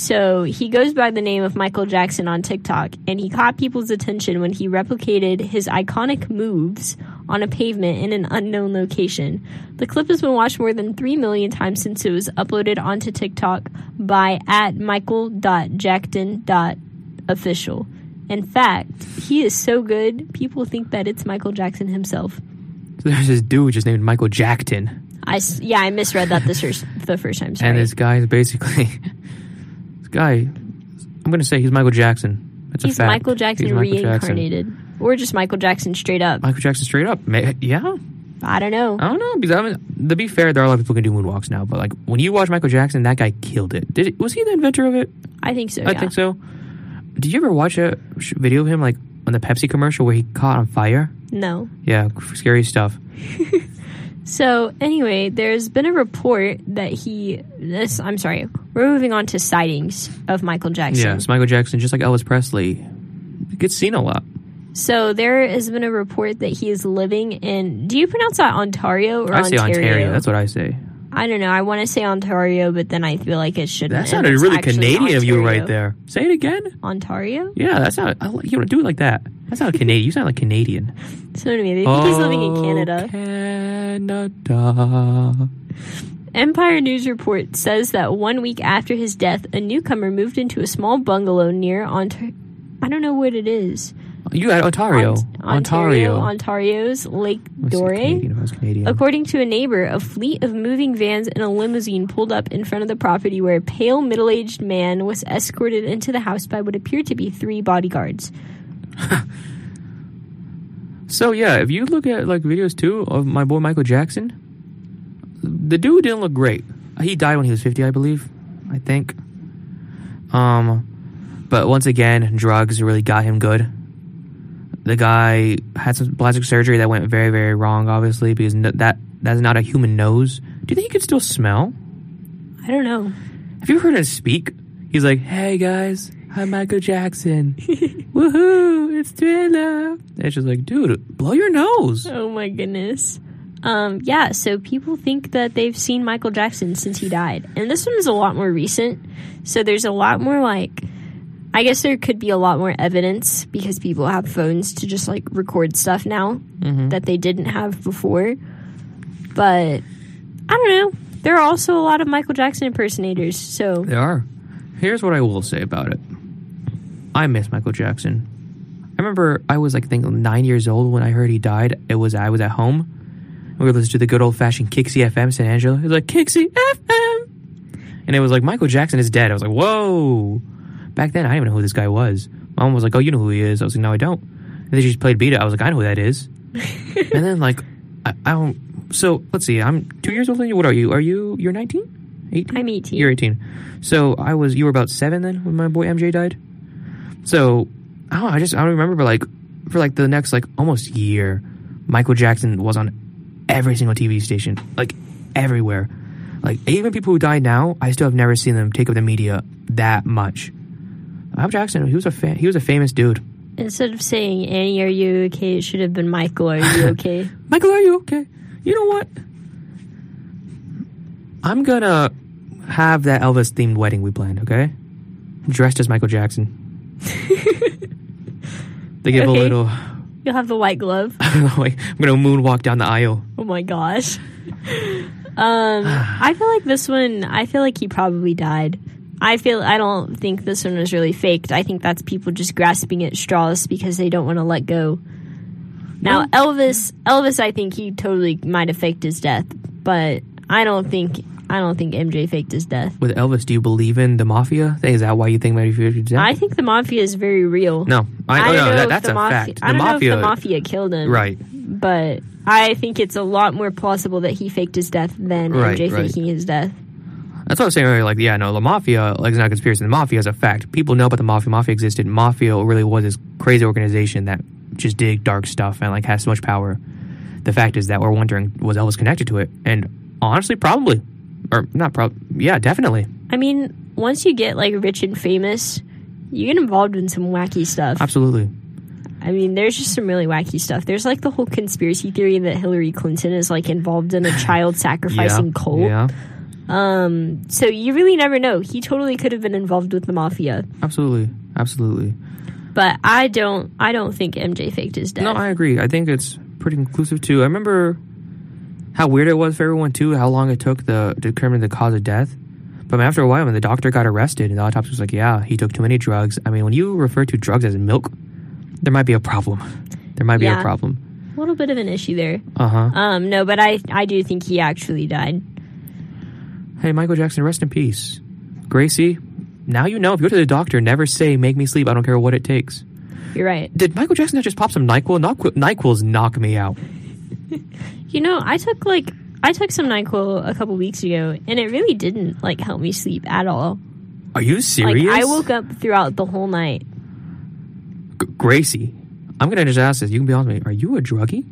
So he goes by the name of Michael Jackson on TikTok, and he caught people's attention when he replicated his iconic moves on a pavement in an unknown location. The clip has been watched more than 3 million times since it was uploaded onto TikTok by at michael.jackton.official. In fact, he is so good, people think that it's Michael Jackson himself. So there's this dude just named Michael Jackton. I yeah, I misread that the first the first time. Sorry. And this guy is basically guy. I'm gonna say he's Michael Jackson. That's He's a fact. Michael Jackson He's Michael Jackson. reincarnated, or just Michael Jackson straight up. Michael Jackson straight up. Ma- Yeah, I don't know. I don't know because I mean, to be fair, there are a lot of people who can do moonwalks now. But like when you watch Michael Jackson, that guy killed it. Did it, was he the inventor of it? I think so. I yeah. think so. Did you ever watch a sh- video of him like on the Pepsi commercial where he caught on fire? No. Yeah, scary stuff. So anyway, there's been a report that he. This I'm sorry. We're moving on to sightings of Michael Jackson. Yeah, it's Michael Jackson, just like Elvis Presley, gets seen a lot. So there has been a report that he is living in. Do you pronounce that Ontario or I say Ontario? Ontario. That's what I say. I don't know. I want to say Ontario, but then I feel like it shouldn't. That sounded really Canadian of you right there. Say it again. Ontario. Yeah, that sounded. I, you don't do it like that. That sounded Canadian. You sound like Canadian. So anyway, they think he's living in Oh, Canada. Canada. Empire News Report says that one week after his death, a newcomer moved into a small bungalow near Ontario. I don't know what it is. You got Ontario. Ont- Ontario. Ontario's Lake Dore. Canadian, if I was Canadian. According to a neighbor, a fleet of moving vans and a limousine pulled up in front of the property where a pale middle aged man was escorted into the house by what appeared to be three bodyguards. So yeah, if you look at like videos too of my boy Michael Jackson, the dude didn't look great. He died when he was fifty, I believe. I think. Um, but once again, drugs really got him good. The guy had some plastic surgery that went very, very wrong, obviously, because no, that that's not a human nose. Do you think he could still smell? I don't know. Have you heard him speak? He's like, "Hey guys, I'm Michael Jackson. Woohoo! It's Thriller." And it's just like, dude, blow your nose. Oh my goodness. Um, yeah, so people think that they've seen Michael Jackson since he died. And this one is a lot more recent. So there's a lot more like I guess there could be a lot more evidence because people have phones to just like record stuff now mm-hmm. that they didn't have before. But I don't know. There are also a lot of Michael Jackson impersonators. So there are. Here's what I will say about it. I miss Michael Jackson. I remember I was like I think nine years old when I heard he died. It was I was at home. We were listening to the good old fashioned KIXY FM San Angelo. It was like KIXY FM, and it was like Michael Jackson is dead. I was like, whoa. Back then, I didn't even know who this guy was. My Mom was like, oh, you know who he is. I was like, no, I don't. And then she just played beat it. I was like, I know who that is. and then like, I, I don't. So let's see. I'm two years older than you. What are you? Are you? You're 19? 18? I'm 18. You're 18. So I was. You were about seven then when my boy MJ died. So I don't. know, I just I don't remember. But like for like the next like almost year, Michael Jackson was on every single TV station, like everywhere. Like even people who died now, I still have never seen them take up the media that much. Michael Jackson, he was a fa- he was a famous dude. instead of saying Annie, are you okay? It should have been Michael, are you okay? Michael, are you okay? You know what? I'm gonna have that Elvis themed wedding we planned, okay? Dressed as Michael Jackson. they give a little. You'll have the white glove. I'm gonna moonwalk down the aisle. Oh my gosh. Um, I feel like this one. I feel like he probably died. I feel. I don't think this one was really faked. I think that's people just grasping at straws because they don't want to let go. Now, Elvis. Elvis. I think he totally might have faked his death, but I don't think. I don't think MJ faked his death. With Elvis, do you believe in the mafia? Is that why you think maybe he dead? I think the mafia is very real. no, I, oh, I oh, don't no, know that, that's the a mafia, fact. I don't mafia, know if the mafia killed him, right? But I think it's a lot more plausible that he faked his death than Right, MJ right. faking his death. That's what I was saying earlier. Like, yeah, no, the mafia, like, it's not a conspiracy. The mafia is a fact. People know about the mafia. Mafia existed. Mafia really was this crazy organization that just did dark stuff and, like, has so much power. The fact is that we're wondering, was Elvis connected to it? And honestly, probably. Or not probably. Yeah, definitely. I mean, once you get like rich and famous, you get involved in some wacky stuff. Absolutely. I mean, there's just some really wacky stuff. There's like the whole conspiracy theory that Hillary Clinton is like involved in a child sacrificing yeah. cult. Yeah. Um, so you really never know. He totally could have been involved with the mafia, Absolutely. Absolutely. but I don't. I don't think MJ faked his death. No, I agree. I think it's pretty conclusive too. I remember how weird it was for everyone too, how long it took the to determine the cause of death. But after a while, when the doctor got arrested and the autopsy was like, "Yeah, he took too many drugs." I mean, when you refer to drugs as milk, there might be a problem. There might be Yeah. a problem. a little bit of an issue there. Uh huh. Um, no, but I I do think he actually died. Hey, Michael Jackson, rest in peace. Gracie, now you know if you go to the doctor, never say "make me sleep." I don't care what it takes. You're right. Did Michael Jackson not just pop some Nyquil? Nyquil Nyquil's knock me out. You know, I took like I took some Nyquil a couple weeks ago, and it really didn't like help me sleep at all. Are you serious? Like I woke up throughout the whole night. G- Gracie, I'm gonna just ask this. You can be honest with me. Are you a druggie?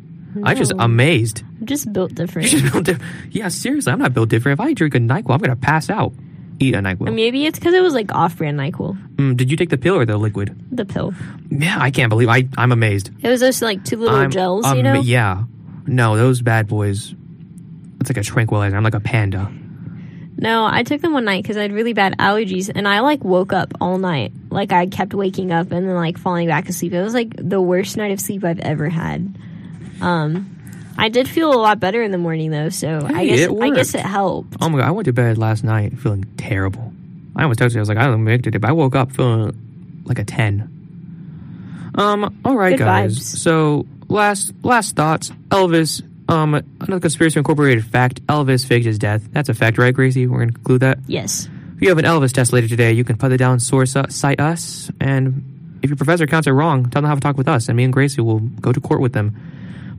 I just amazed. I'm just built different. Just built diff- yeah, seriously, I'm not built different. If I drink a Nyquil, I'm gonna pass out. Eat a Nyquil. Maybe it's because it was like off-brand Nyquil, Mm, did you take the pill or the liquid? the pill. Yeah, I can't believe I. I'm amazed. It was just like two little I'm gels, you ama- know. Yeah. No, those bad boys. It's like a tranquilizer. I'm like a panda. No, I took them one night because I had really bad allergies, and I like woke up all night. Like I kept waking up and then like falling back asleep. It was like the worst night of sleep I've ever had. Um, I did feel a lot better in the morning though, so I guess it I guess it helped. Oh my god! I went to bed last night feeling terrible. I almost texted you. I was like, I don't make it, but I woke up feeling like a ten. Um. All right, Good guys. vibes. So last last thoughts. Elvis. Um. Another conspiracy incorporated fact. Elvis faked his death. That's a fact, right, Gracie? We're gonna conclude that. Yes. If you have an Elvis test later today, you can put it down, source us, cite us, and if your professor counts it wrong, tell them to have a talk with us, and me and Gracie will go to court with them.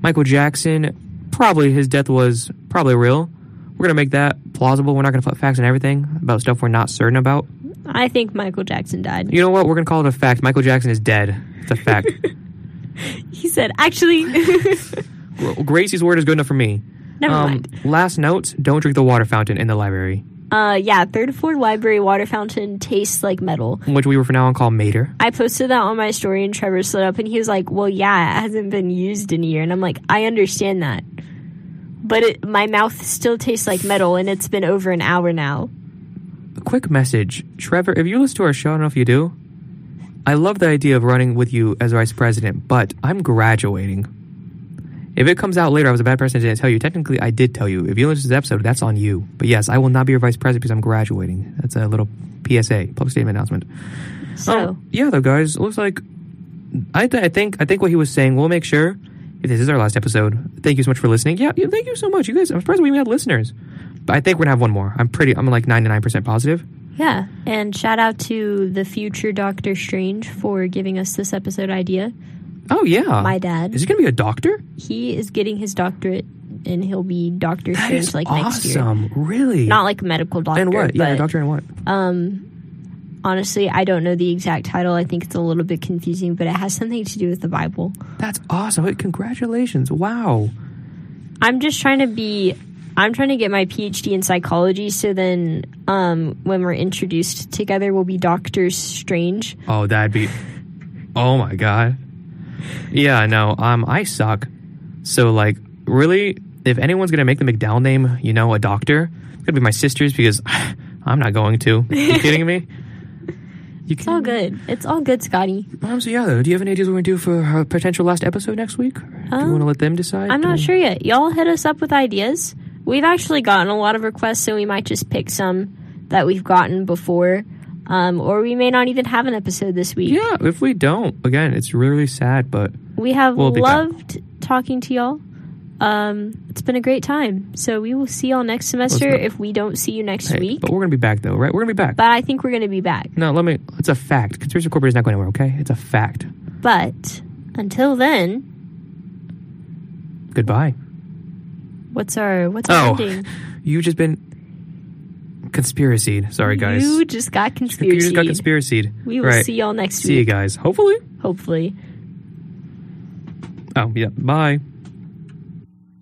Michael Jackson, probably his death was probably real. We're gonna make that plausible. We're not gonna put facts on everything about stuff we're not certain about. I think Michael Jackson died. You know what? We're gonna call it a fact. Michael Jackson is dead. It's a fact. He said, actually, Gra- Gracie's word is good enough for me. never Um, mind. last note: Don't drink the water fountain in the library, Uh, yeah, third floor library water fountain tastes like metal. which we were for now on call Mater. I posted that on my story and Trevor slid up and he was like, Well, yeah, it hasn't been used in a year. And I'm like, I understand that. But it, my mouth still tastes like metal and it's been over an hour now. A quick message, Trevor. If you listen to our show, I don't know if you do. I love the idea of running with you as vice president, but I'm graduating. If it comes out later, I was a bad person. I didn't tell you. Technically, I did tell you. If you listen to this episode, that's on you. But yes, I will not be your vice president because I'm graduating. That's a little PSA, public statement announcement. So, Um, yeah, though, guys, it looks like I, th- I think I think what he was saying. We'll make sure if this is our last episode. Thank you so much for listening. Yeah, yeah thank you so much, you guys. I'm surprised we even had listeners. But I think we're gonna have one more. I'm pretty. I'm like 99 percent positive. yeah. And shout out to the future Doctor Strange for giving us this episode idea. Oh yeah, My dad. Is he gonna be a doctor? He is getting his doctorate and he'll be Doctor That Strange like next year. awesome. Really? Not like a medical doctor. and what? Yeah, but, doctor and what? Um, honestly, I don't know the exact title. I think it's a little bit confusing, but it has something to do with the Bible. That's awesome. Congratulations! Wow. I'm just trying to be. I'm trying to get my PhD in psychology, so then um, when we're introduced together, we'll be Doctor Strange. Oh, that'd be. Oh my god. Yeah, no. Um, I suck. So like, really, if anyone's gonna make the McDowell name, you know, a doctor, it's gonna be my sisters because I'm not going to. Are you kidding me? You It's all good. It's all good, Scotty. Um, so yeah, though, do you have any ideas what we're gonna do for our potential last episode next week? Or do you Um, want to let them decide? I'm not Or- sure yet. Y'all hit us up with ideas. We've actually gotten a lot of requests, so we might just pick some that we've gotten before. Um, or we may not even have an episode this week. Yeah, if we don't, again, it's really sad, but We have We'll loved talking to y'all. Um, it's been a great time. So we will see y'all next semester if we don't see you next hey, week. but we're gonna be back though, right? We're gonna be back. But I think we're going to be back. no, let me. It's a fact. Conspiracy Corporate is not going anywhere. Okay, it's a fact. But until then, Goodbye. what's our what's our Oh, ending? you just been conspiracy. Sorry, guys. You just got conspiracy. You just got conspiracy. we will right. see y'all next week. See you guys. Hopefully. Hopefully. Oh yeah. Bye.